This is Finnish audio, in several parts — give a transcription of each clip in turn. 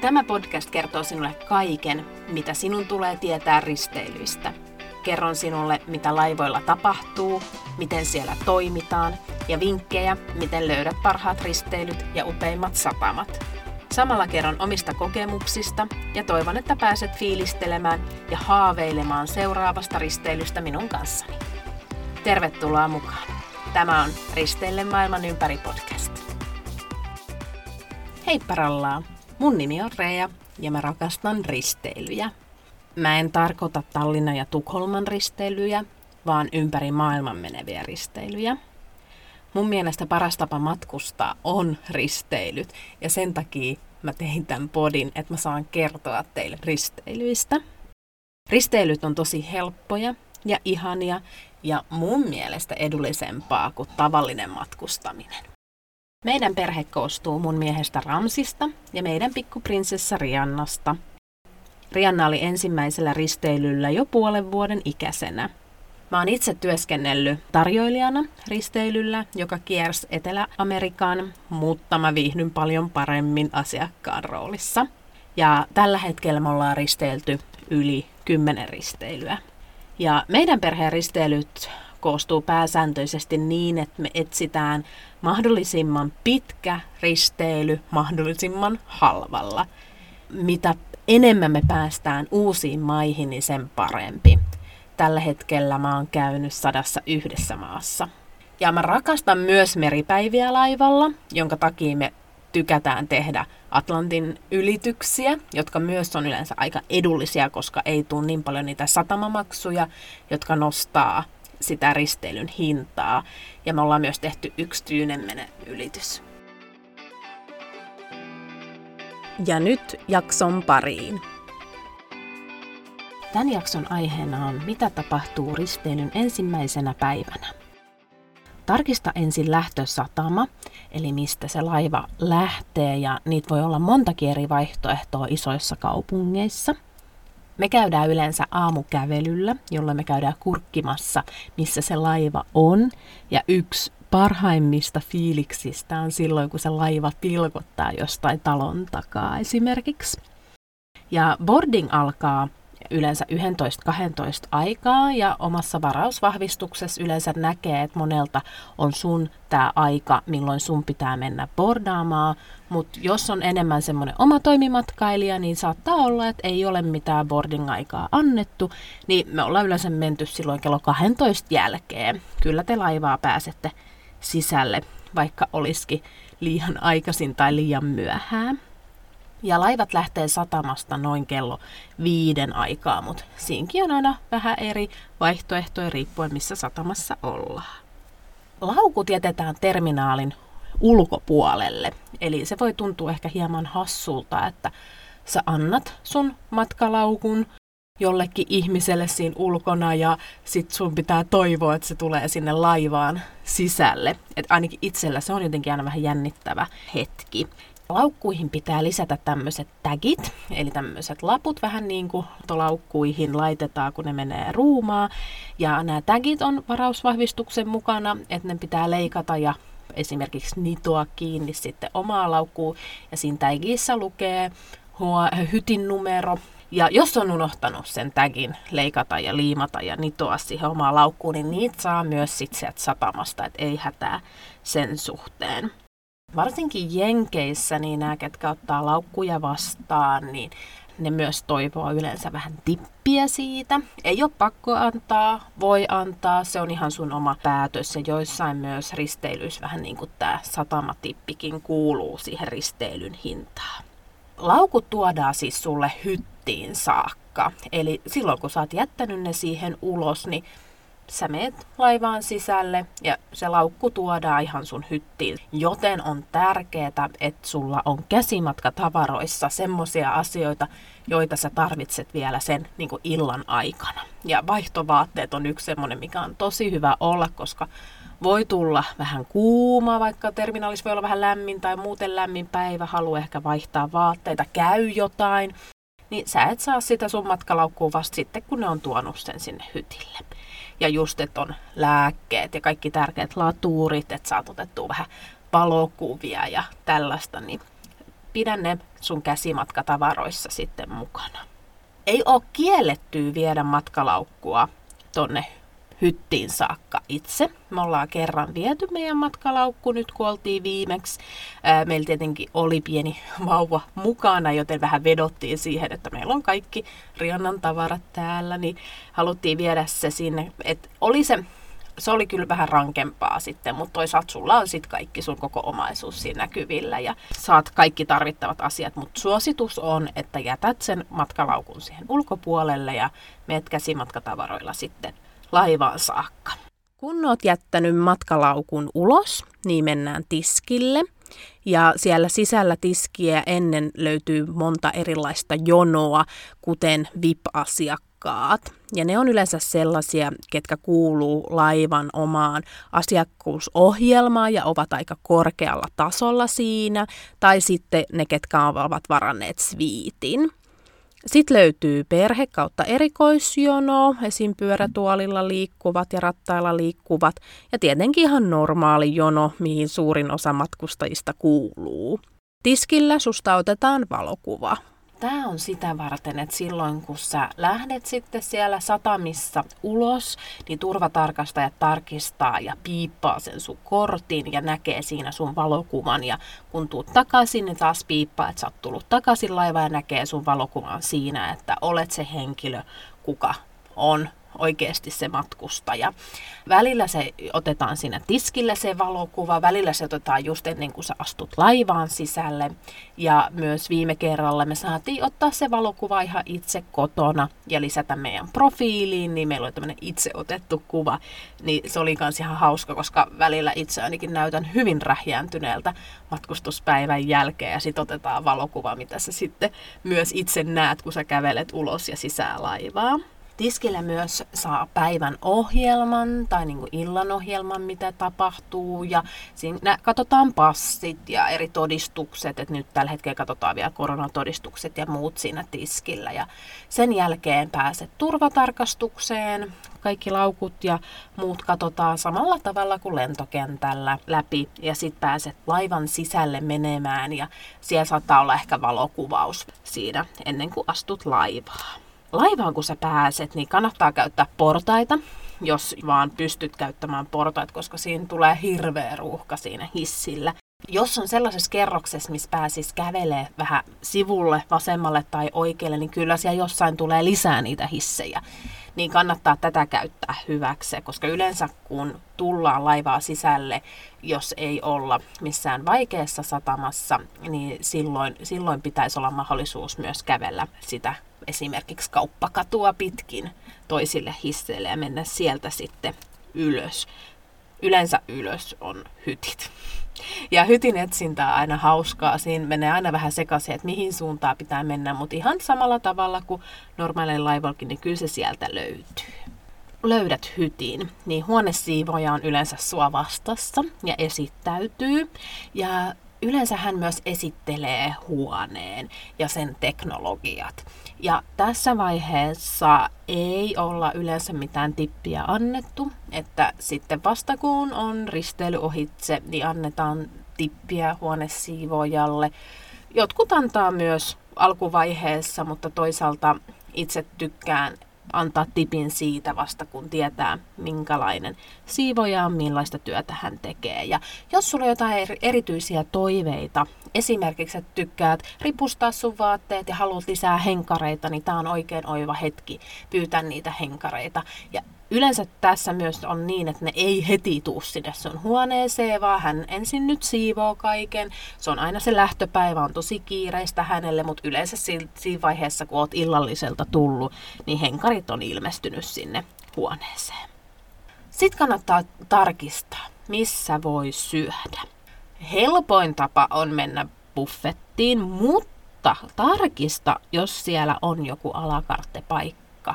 Tämä podcast kertoo sinulle kaiken, mitä sinun tulee tietää risteilyistä. Kerron sinulle, mitä laivoilla tapahtuu, miten siellä toimitaan ja vinkkejä, miten löydät parhaat risteilyt ja upeimmat satamat. Samalla kerron omista kokemuksista ja toivon, että pääset fiilistelemään ja haaveilemaan seuraavasta risteilystä minun kanssani. Tervetuloa mukaan. Tämä on Risteille maailman ympäri podcast. Hei parallaa! Mun nimi on Rea ja mä rakastan risteilyjä. Mä en tarkoita Tallinnan ja Tukholman risteilyjä, vaan ympäri maailman meneviä risteilyjä. Mun mielestä paras tapa matkustaa on risteilyt ja sen takia mä tein tämän podin, että mä saan kertoa teille risteilyistä. Risteilyt on tosi helppoja ja ihania ja mun mielestä edullisempaa kuin tavallinen matkustaminen. Meidän perhe koostuu mun miehestä Ramsista ja meidän pikkuprinsessa Riannasta. Rianna oli ensimmäisellä risteilyllä jo puolen vuoden ikäisenä. Mä oon itse työskennellyt tarjoilijana risteilyllä, joka kiersi Etelä-Amerikan, mutta mä viihdyn paljon paremmin asiakkaan roolissa. Ja tällä hetkellä me ollaan risteilty yli kymmenen risteilyä. Ja meidän perheen risteilyt koostuu pääsääntöisesti niin, että me etsitään mahdollisimman pitkä risteily mahdollisimman halvalla. Mitä enemmän me päästään uusiin maihin, niin sen parempi. Tällä hetkellä mä oon käynyt sadassa yhdessä maassa. Ja mä rakastan myös meripäiviä laivalla, jonka takia me tykätään tehdä Atlantin ylityksiä, jotka myös on yleensä aika edullisia, koska ei tule niin paljon niitä satamamaksuja, jotka nostaa sitä risteilyn hintaa. Ja me ollaan myös tehty yksi Tyynemenen ylitys. Ja nyt jakson pariin. Tämän jakson aiheena on, mitä tapahtuu risteilyn ensimmäisenä päivänä. Tarkista ensin lähtösatama, eli mistä se laiva lähtee, ja niitä voi olla montakin eri vaihtoehtoa isoissa kaupungeissa – me käydään yleensä aamukävelyllä, jolla me käydään kurkkimassa, missä se laiva on. Ja yksi parhaimmista fiiliksistä on silloin, kun se laiva pilkottaa jostain talon takaa esimerkiksi. Ja boarding alkaa yleensä 11-12 aikaa ja omassa varausvahvistuksessa yleensä näkee, että monelta on sun tämä aika, milloin sun pitää mennä bordaamaan, mutta jos on enemmän semmoinen oma toimimatkailija, niin saattaa olla, että ei ole mitään boarding-aikaa annettu, niin me ollaan yleensä menty silloin kello 12 jälkeen. Kyllä te laivaa pääsette sisälle, vaikka olisikin liian aikaisin tai liian myöhään. Ja laivat lähtee satamasta noin kello viiden aikaa, mutta siinkin on aina vähän eri vaihtoehtoja riippuen missä satamassa ollaan. Laukut jätetään terminaalin ulkopuolelle. Eli se voi tuntua ehkä hieman hassulta, että sä annat sun matkalaukun jollekin ihmiselle siinä ulkona ja sit sun pitää toivoa, että se tulee sinne laivaan sisälle. Et ainakin itsellä se on jotenkin aina vähän jännittävä hetki. Laukkuihin pitää lisätä tämmöiset tagit, eli tämmöiset laput vähän niin kuin laukkuihin laitetaan, kun ne menee ruumaa. Ja nämä tagit on varausvahvistuksen mukana, että ne pitää leikata ja esimerkiksi nitoa kiinni sitten omaa laukkuun. Ja siinä tagissä lukee hytin numero, ja jos on unohtanut sen tagin leikata ja liimata ja nitoa siihen omaan laukkuun, niin niitä saa myös sitten sieltä satamasta, että ei hätää sen suhteen. Varsinkin Jenkeissä, niin nämä, ketkä ottaa laukkuja vastaan, niin ne myös toivoo yleensä vähän tippiä siitä. Ei ole pakko antaa, voi antaa, se on ihan sun oma päätös. Ja joissain myös risteilyissä vähän niin kuin tämä satamatippikin kuuluu siihen risteilyn hintaan. Laukut tuodaan siis sulle hyttiin saakka. Eli silloin kun sä oot jättänyt ne siihen ulos, niin sä meet laivaan sisälle ja se laukku tuodaan ihan sun hyttiin. Joten on tärkeää, että sulla on käsimatka tavaroissa semmoisia asioita, joita sä tarvitset vielä sen niin kuin illan aikana. Ja vaihtovaatteet on yksi semmoinen, mikä on tosi hyvä olla, koska voi tulla vähän kuuma, vaikka terminaalissa voi olla vähän lämmin tai muuten lämmin päivä, haluaa ehkä vaihtaa vaatteita, käy jotain, niin sä et saa sitä sun matkalaukkua vasta sitten, kun ne on tuonut sen sinne hytille ja just, että on lääkkeet ja kaikki tärkeät latuurit, että saat otettua vähän valokuvia ja tällaista, niin pidä ne sun käsimatkatavaroissa sitten mukana. Ei ole kiellettyä viedä matkalaukkua tonne hyttiin saakka itse. Me ollaan kerran viety meidän matkalaukku nyt, kun oltiin viimeksi. Meillä tietenkin oli pieni vauva mukana, joten vähän vedottiin siihen, että meillä on kaikki Riannan tavarat täällä, niin haluttiin viedä se sinne. Et oli se se oli kyllä vähän rankempaa sitten, mutta toisaalta sulla on sitten kaikki sun koko omaisuus siinä näkyvillä ja saat kaikki tarvittavat asiat, mutta suositus on, että jätät sen matkalaukun siihen ulkopuolelle ja meet käsimatkatavaroilla sitten laivaan saakka. Kun oot jättänyt matkalaukun ulos, niin mennään tiskille. Ja siellä sisällä tiskiä ennen löytyy monta erilaista jonoa, kuten VIP-asiakkaat. Ja ne on yleensä sellaisia, ketkä kuuluu laivan omaan asiakkuusohjelmaan ja ovat aika korkealla tasolla siinä, tai sitten ne, ketkä ovat varanneet sviitin. Sitten löytyy perhe kautta erikoisjono, esim. pyörätuolilla liikkuvat ja rattailla liikkuvat, ja tietenkin ihan normaali jono, mihin suurin osa matkustajista kuuluu. Tiskillä susta otetaan valokuva. Tämä on sitä varten, että silloin kun sä lähdet sitten siellä satamissa ulos, niin turvatarkastajat tarkistaa ja piippaa sen sun kortin ja näkee siinä sun valokuvan. Ja kun tuut takaisin, niin taas piippaa, että sä oot tullut takaisin laivaan ja näkee sun valokuvan siinä, että olet se henkilö, kuka on oikeasti se matkustaja. Välillä se otetaan siinä tiskillä se valokuva, välillä se otetaan just ennen kuin sä astut laivaan sisälle. Ja myös viime kerralla me saatiin ottaa se valokuva ihan itse kotona ja lisätä meidän profiiliin, niin meillä oli tämmöinen itse otettu kuva. Niin se oli myös ihan hauska, koska välillä itse ainakin näytän hyvin rähjääntyneeltä matkustuspäivän jälkeen ja sitten otetaan valokuva, mitä sä sitten myös itse näet, kun sä kävelet ulos ja sisään laivaa. Tiskillä myös saa päivän ohjelman tai niin kuin illan ohjelman, mitä tapahtuu. Ja siinä katsotaan passit ja eri todistukset, että nyt tällä hetkellä katsotaan vielä koronatodistukset ja muut siinä tiskillä. Ja sen jälkeen pääset turvatarkastukseen. Kaikki laukut ja muut katsotaan samalla tavalla kuin lentokentällä läpi. Ja sitten pääset laivan sisälle menemään ja siellä saattaa olla ehkä valokuvaus siinä ennen kuin astut laivaan laivaan kun sä pääset, niin kannattaa käyttää portaita, jos vaan pystyt käyttämään portaita, koska siinä tulee hirveä ruuhka siinä hissillä. Jos on sellaisessa kerroksessa, missä pääsis kävelee vähän sivulle, vasemmalle tai oikealle, niin kyllä siellä jossain tulee lisää niitä hissejä. Niin kannattaa tätä käyttää hyväksi, koska yleensä kun tullaan laivaa sisälle, jos ei olla missään vaikeassa satamassa, niin silloin, silloin pitäisi olla mahdollisuus myös kävellä sitä esimerkiksi kauppakatua pitkin toisille hisseille ja mennä sieltä sitten ylös. Yleensä ylös on hytit. Ja hytin etsintä on aina hauskaa. Siinä menee aina vähän sekaisin, että mihin suuntaan pitää mennä, mutta ihan samalla tavalla kuin normaalin laivallakin, niin kyllä se sieltä löytyy. Löydät hytin, niin huonesiivoja on yleensä sua vastassa ja esittäytyy. Ja yleensä hän myös esittelee huoneen ja sen teknologiat. Ja tässä vaiheessa ei olla yleensä mitään tippiä annettu, että sitten vasta kun on risteily ohitse, niin annetaan tippiä huonesiivojalle. Jotkut antaa myös alkuvaiheessa, mutta toisaalta itse tykkään antaa tipin siitä vasta, kun tietää, minkälainen siivoja on, millaista työtä hän tekee. Ja jos sulla on jotain erityisiä toiveita, esimerkiksi että tykkäät ripustaa sun vaatteet ja haluat lisää henkareita, niin tämä on oikein oiva hetki pyytää niitä henkareita. Ja Yleensä tässä myös on niin, että ne ei heti tuu sinne sun huoneeseen, vaan hän ensin nyt siivoo kaiken. Se on aina se lähtöpäivä, on tosi kiireistä hänelle, mutta yleensä siinä vaiheessa, kun oot illalliselta tullut, niin henkarit on ilmestynyt sinne huoneeseen. Sitten kannattaa tarkistaa, missä voi syödä. Helpoin tapa on mennä buffettiin, mutta tarkista, jos siellä on joku alakarttepaikka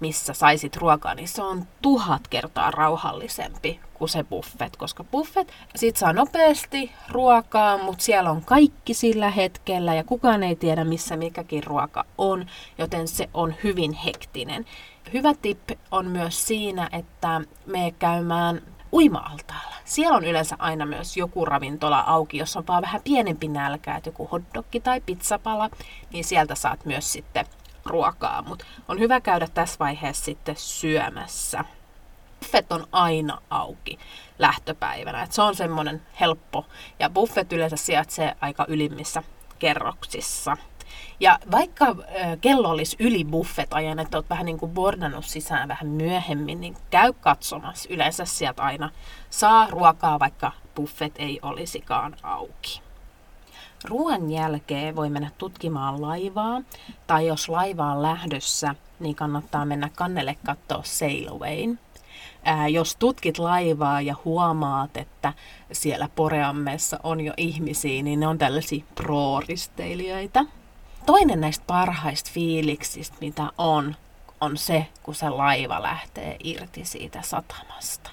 missä saisit ruokaa, niin se on tuhat kertaa rauhallisempi kuin se buffet, koska buffet, sit saa nopeasti ruokaa, mutta siellä on kaikki sillä hetkellä ja kukaan ei tiedä, missä mikäkin ruoka on, joten se on hyvin hektinen. Hyvä tip on myös siinä, että me käymään uima-altaalla. siellä on yleensä aina myös joku ravintola auki, jos on vaan vähän pienempi nälkä, että joku hotdogki tai pizzapala, niin sieltä saat myös sitten ruokaa. Mutta on hyvä käydä tässä vaiheessa sitten syömässä. Buffet on aina auki lähtöpäivänä. Et se on semmoinen helppo. Ja buffet yleensä sijaitsee aika ylimmissä kerroksissa. Ja vaikka kello olisi yli buffet-ajan, että olet vähän niin kuin bordannut sisään vähän myöhemmin, niin käy katsomassa. Yleensä sieltä aina saa ruokaa, vaikka buffet ei olisikaan auki. Ruoan jälkeen voi mennä tutkimaan laivaa, tai jos laiva on lähdössä, niin kannattaa mennä kannelle katsoa Sailwayn. Ää, jos tutkit laivaa ja huomaat, että siellä Poreammessa on jo ihmisiä, niin ne on tällaisia pro-risteilijöitä. Toinen näistä parhaista fiiliksistä, mitä on, on se, kun se laiva lähtee irti siitä satamasta.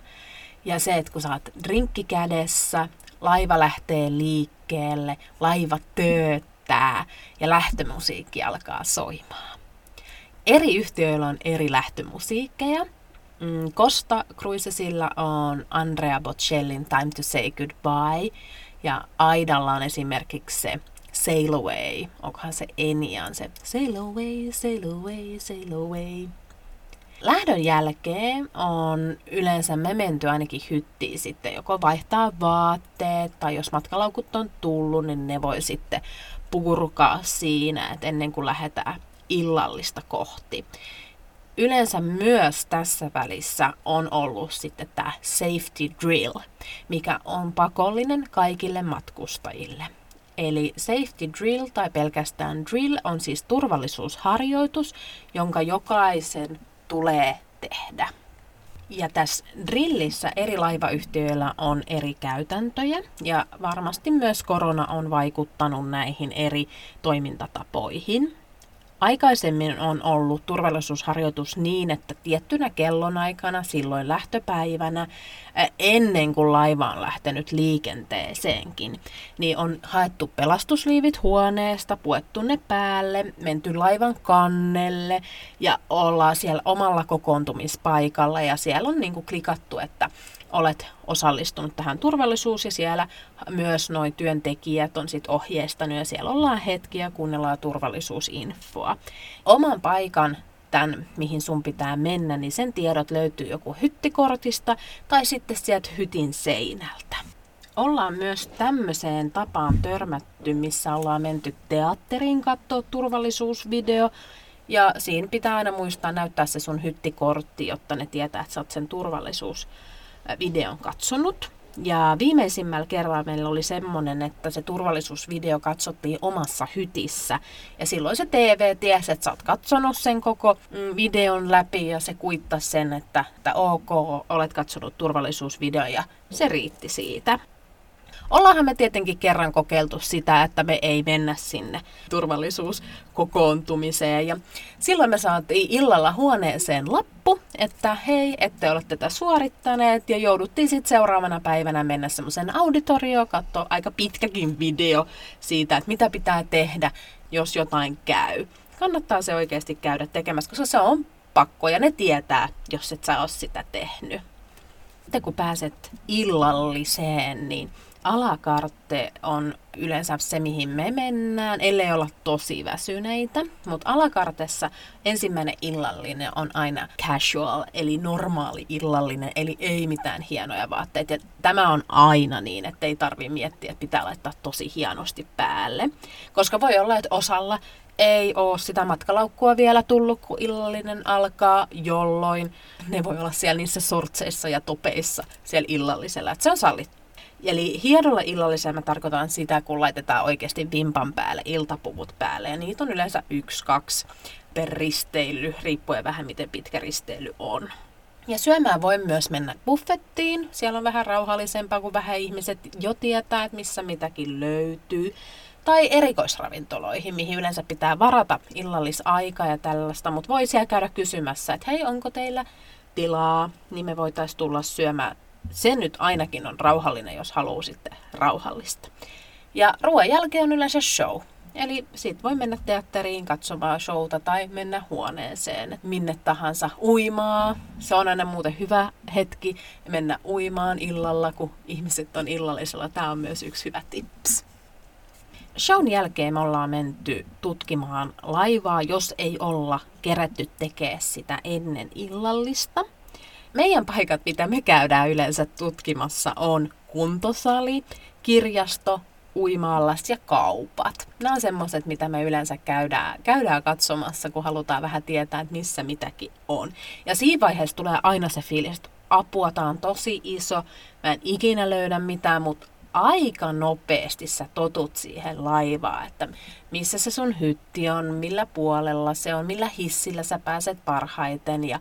Ja se, että kun sä oot drinkki kädessä, laiva lähtee liikkeelle, laiva tööttää ja lähtömusiikki alkaa soimaan. Eri yhtiöillä on eri lähtömusiikkeja. Mm, Costa Cruisesilla on Andrea Bocellin Time to Say Goodbye ja Aidalla on esimerkiksi se Sail Away. Onkohan se Enian se Sail Away, Sail Away, Sail Away. Lähdön jälkeen on yleensä me menty ainakin hyttiin sitten joko vaihtaa vaatteet tai jos matkalaukut on tullut, niin ne voi sitten purkaa siinä, että ennen kuin lähdetään illallista kohti. Yleensä myös tässä välissä on ollut sitten tämä safety drill, mikä on pakollinen kaikille matkustajille. Eli safety drill tai pelkästään drill on siis turvallisuusharjoitus, jonka jokaisen tulee tehdä. Ja tässä drillissä eri laivayhtiöillä on eri käytäntöjä ja varmasti myös korona on vaikuttanut näihin eri toimintatapoihin. Aikaisemmin on ollut turvallisuusharjoitus niin, että tiettynä kellonaikana, silloin lähtöpäivänä, ennen kuin laiva on lähtenyt liikenteeseenkin, niin on haettu pelastusliivit huoneesta, puettu ne päälle, menty laivan kannelle ja ollaan siellä omalla kokoontumispaikalla ja siellä on niin kuin klikattu, että olet osallistunut tähän turvallisuus ja siellä myös noin työntekijät on sit ohjeistanut ja siellä ollaan hetkiä kuunnellaan turvallisuusinfoa. Oman paikan tämän, mihin sun pitää mennä, niin sen tiedot löytyy joku hyttikortista tai sitten sieltä hytin seinältä. Ollaan myös tämmöiseen tapaan törmätty, missä ollaan menty teatteriin katsoa turvallisuusvideo, ja siinä pitää aina muistaa näyttää se sun hyttikortti, jotta ne tietää, että sä oot sen turvallisuus videon katsonut. Ja viimeisimmällä kerralla meillä oli semmoinen, että se turvallisuusvideo katsottiin omassa hytissä. Ja silloin se TV tiesi, että sä oot katsonut sen koko mm, videon läpi ja se kuittasi sen, että, että ok, olet katsonut turvallisuusvideo ja se riitti siitä. Ollaanhan me tietenkin kerran kokeiltu sitä, että me ei mennä sinne turvallisuuskokoontumiseen. Ja silloin me saatiin illalla huoneeseen lappu, että hei, ette ole tätä suorittaneet. Ja jouduttiin sitten seuraavana päivänä mennä semmoisen auditorioon, katsoa aika pitkäkin video siitä, että mitä pitää tehdä, jos jotain käy. Kannattaa se oikeasti käydä tekemässä, koska se on pakko ja ne tietää, jos et sä ole sitä tehnyt. Sitten kun pääset illalliseen, niin alakarte on yleensä se, mihin me mennään, ellei olla tosi väsyneitä. Mutta alakartessa ensimmäinen illallinen on aina casual, eli normaali illallinen, eli ei mitään hienoja vaatteita. Ja tämä on aina niin, että ei tarvi miettiä, että pitää laittaa tosi hienosti päälle. Koska voi olla, että osalla ei ole sitä matkalaukkua vielä tullut, kun illallinen alkaa, jolloin ne voi olla siellä niissä sortseissa ja topeissa siellä illallisella. Että se on sallittu. Eli hiedolla illalliseen mä tarkoitan sitä, kun laitetaan oikeasti vimpan päälle, iltapuvut päälle. Ja niitä on yleensä yksi, kaksi per risteily, riippuen vähän miten pitkä risteily on. Ja syömään voi myös mennä buffettiin. Siellä on vähän rauhallisempaa, kun vähän ihmiset jo tietää, että missä mitäkin löytyy. Tai erikoisravintoloihin, mihin yleensä pitää varata illallisaika ja tällaista. Mutta voi siellä käydä kysymässä, että hei, onko teillä tilaa, niin me voitaisiin tulla syömään se nyt ainakin on rauhallinen, jos haluaa sitten rauhallista. Ja ruoan jälkeen on yleensä show. Eli sit voi mennä teatteriin katsomaan showta tai mennä huoneeseen, minne tahansa uimaa. Se on aina muuten hyvä hetki mennä uimaan illalla, kun ihmiset on illallisella. Tämä on myös yksi hyvä tips. Shown jälkeen me ollaan menty tutkimaan laivaa, jos ei olla kerätty tekemään sitä ennen illallista. Meidän paikat, mitä me käydään yleensä tutkimassa, on kuntosali, kirjasto, uimaallas ja kaupat. Nämä on semmoiset, mitä me yleensä käydään, käydään katsomassa, kun halutaan vähän tietää, että missä mitäkin on. Ja siinä vaiheessa tulee aina se fiilis, että apua, tämä on tosi iso, mä en ikinä löydä mitään, mutta aika nopeasti sä totut siihen laivaan, että missä se sun hytti on, millä puolella se on, millä hissillä sä pääset parhaiten. Ja,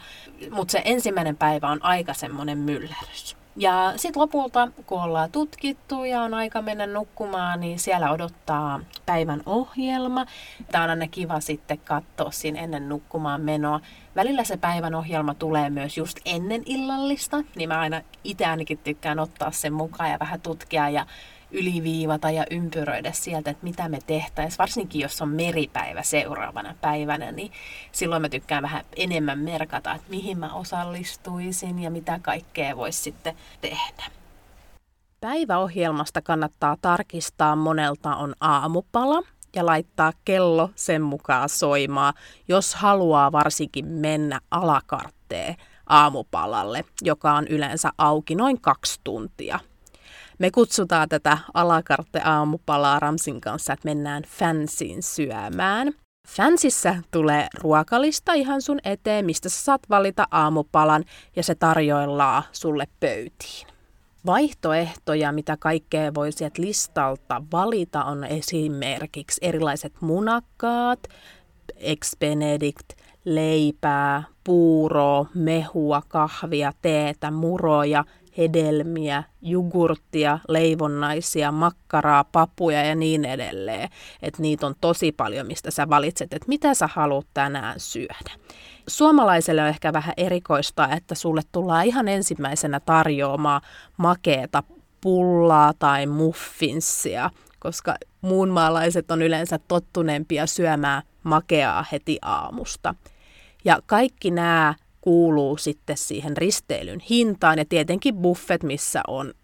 mutta se ensimmäinen päivä on aika semmoinen myllerys. Ja sitten lopulta, kun ollaan tutkittu ja on aika mennä nukkumaan, niin siellä odottaa päivän ohjelma. Tämä on aina kiva sitten katsoa siinä ennen nukkumaan menoa. Välillä se päivän ohjelma tulee myös just ennen illallista, niin mä aina itse ainakin tykkään ottaa sen mukaan ja vähän tutkia ja yliviivata ja ympyröidä sieltä, että mitä me tehtäisiin. Varsinkin jos on meripäivä seuraavana päivänä, niin silloin mä tykkään vähän enemmän merkata, että mihin mä osallistuisin ja mitä kaikkea voisi sitten tehdä. Päiväohjelmasta kannattaa tarkistaa monelta on aamupala ja laittaa kello sen mukaan soimaan, jos haluaa varsinkin mennä alakartteen aamupalalle, joka on yleensä auki noin kaksi tuntia – me kutsutaan tätä alakarte aamupalaa Ramsin kanssa, että mennään fansiin syömään. Fansissä tulee ruokalista ihan sun eteen, mistä sä saat valita aamupalan ja se tarjoillaan sulle pöytiin. Vaihtoehtoja, mitä kaikkea voi sieltä listalta valita, on esimerkiksi erilaiset munakkaat, ex benedict, leipää, puuroa, mehua, kahvia, teetä, muroja hedelmiä, jogurttia, leivonnaisia, makkaraa, papuja ja niin edelleen. Että niitä on tosi paljon, mistä sä valitset, että mitä sä haluat tänään syödä. Suomalaiselle on ehkä vähän erikoista, että sulle tullaan ihan ensimmäisenä tarjoamaan makeeta pullaa tai muffinssia, koska muunmaalaiset on yleensä tottuneempia syömään makeaa heti aamusta. Ja kaikki nämä kuuluu sitten siihen risteilyn hintaan ja tietenkin buffet, missä on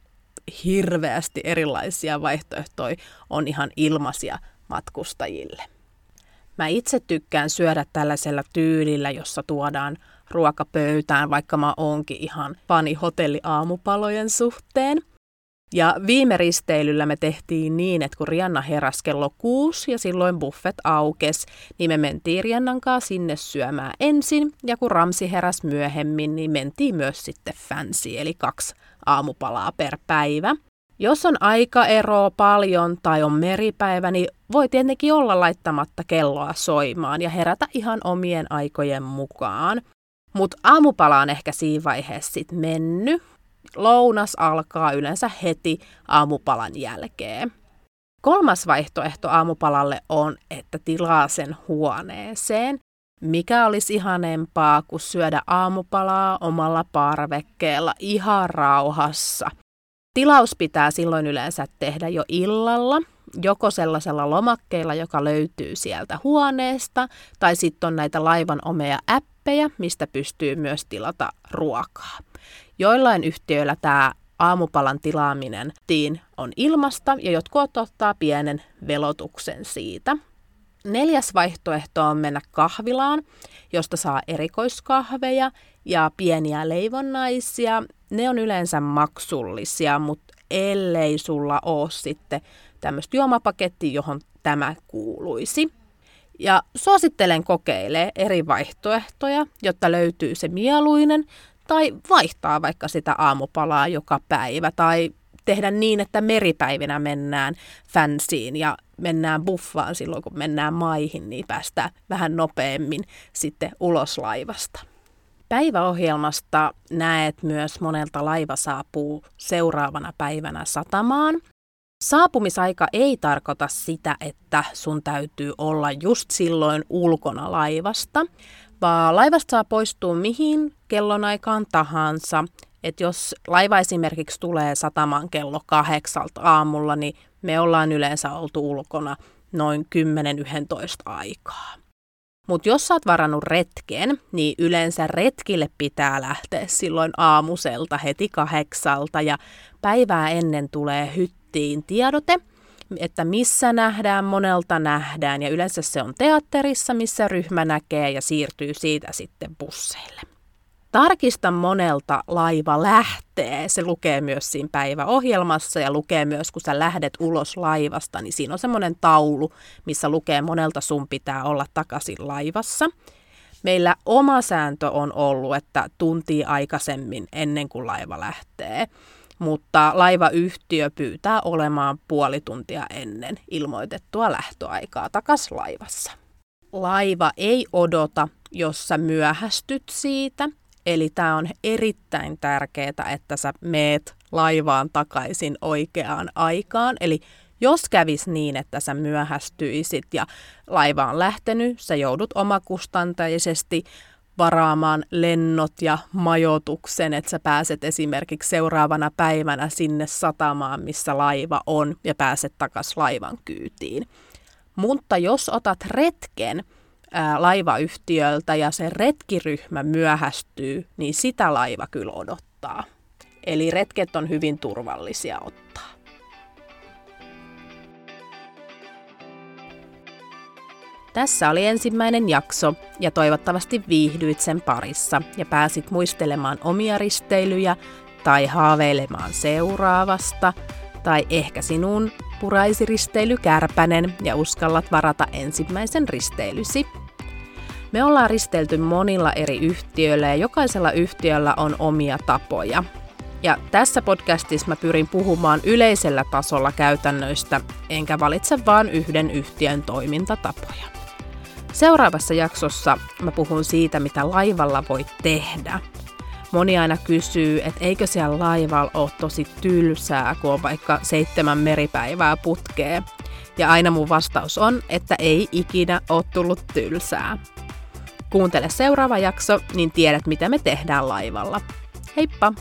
hirveästi erilaisia vaihtoehtoja, on ihan ilmaisia matkustajille. Mä itse tykkään syödä tällaisella tyylillä, jossa tuodaan ruoka pöytään, vaikka mä oonkin ihan fani hotelliaamupalojen suhteen. Ja viime risteilyllä me tehtiin niin, että kun Rianna heräsi kello kuusi ja silloin buffet aukes, niin me mentiin Riannan kanssa sinne syömään ensin. Ja kun Ramsi heräsi myöhemmin, niin mentiin myös sitten fancy, eli kaksi aamupalaa per päivä. Jos on aikaeroa paljon tai on meripäivä, niin voi tietenkin olla laittamatta kelloa soimaan ja herätä ihan omien aikojen mukaan. Mutta aamupala on ehkä siinä vaiheessa sitten mennyt lounas alkaa yleensä heti aamupalan jälkeen. Kolmas vaihtoehto aamupalalle on, että tilaa sen huoneeseen. Mikä olisi ihanempaa kuin syödä aamupalaa omalla parvekkeella ihan rauhassa. Tilaus pitää silloin yleensä tehdä jo illalla, joko sellaisella lomakkeella, joka löytyy sieltä huoneesta, tai sitten on näitä laivan omia appeja, mistä pystyy myös tilata ruokaa. Joillain yhtiöillä tämä aamupalan tilaaminen tiin on ilmasta ja jotkut ottaa pienen velotuksen siitä. Neljäs vaihtoehto on mennä kahvilaan, josta saa erikoiskahveja ja pieniä leivonnaisia. Ne on yleensä maksullisia, mutta ellei sulla ole sitten tämmöistä juomapakettia, johon tämä kuuluisi. Ja suosittelen kokeilee eri vaihtoehtoja, jotta löytyy se mieluinen tai vaihtaa vaikka sitä aamupalaa joka päivä tai tehdä niin, että meripäivinä mennään fansiin ja mennään buffaan silloin, kun mennään maihin, niin päästään vähän nopeammin sitten ulos laivasta. Päiväohjelmasta näet myös monelta laiva saapuu seuraavana päivänä satamaan. Saapumisaika ei tarkoita sitä, että sun täytyy olla just silloin ulkona laivasta, vaan laivasta saa poistua mihin kellonaikaan tahansa. Et jos laiva esimerkiksi tulee satamaan kello kahdeksalta aamulla, niin me ollaan yleensä oltu ulkona noin 10-11 aikaa. Mutta jos sä oot varannut retken, niin yleensä retkille pitää lähteä silloin aamuselta heti kahdeksalta ja päivää ennen tulee hyttiin tiedote, että missä nähdään, monelta nähdään ja yleensä se on teatterissa, missä ryhmä näkee ja siirtyy siitä sitten busseille. Tarkista monelta laiva lähtee. Se lukee myös siinä päiväohjelmassa ja lukee myös, kun sä lähdet ulos laivasta, niin siinä on semmoinen taulu, missä lukee monelta sun pitää olla takaisin laivassa. Meillä oma sääntö on ollut, että tunti aikaisemmin ennen kuin laiva lähtee, mutta laivayhtiö pyytää olemaan puoli tuntia ennen ilmoitettua lähtöaikaa takaisin laivassa. Laiva ei odota, jos sä myöhästyt siitä – Eli tämä on erittäin tärkeää, että sä meet laivaan takaisin oikeaan aikaan. Eli jos kävis niin, että sä myöhästyisit ja laiva on lähtenyt, sä joudut omakustantaisesti varaamaan lennot ja majoituksen, että sä pääset esimerkiksi seuraavana päivänä sinne satamaan, missä laiva on, ja pääset takaisin laivan kyytiin. Mutta jos otat retken, ää, laivayhtiöltä ja se retkiryhmä myöhästyy, niin sitä laiva kyllä odottaa. Eli retket on hyvin turvallisia ottaa. Tässä oli ensimmäinen jakso ja toivottavasti viihdyit sen parissa ja pääsit muistelemaan omia risteilyjä tai haaveilemaan seuraavasta tai ehkä sinun puraisi risteily kärpänen ja uskallat varata ensimmäisen risteilysi. Me ollaan risteilty monilla eri yhtiöillä ja jokaisella yhtiöllä on omia tapoja. Ja tässä podcastissa mä pyrin puhumaan yleisellä tasolla käytännöistä, enkä valitse vain yhden yhtiön toimintatapoja. Seuraavassa jaksossa mä puhun siitä, mitä laivalla voi tehdä. Moni aina kysyy, että eikö siellä laivalla ole tosi tylsää, kun on vaikka seitsemän meripäivää putkee. Ja aina mun vastaus on, että ei ikinä ole tullut tylsää. Kuuntele seuraava jakso, niin tiedät mitä me tehdään laivalla. Heippa!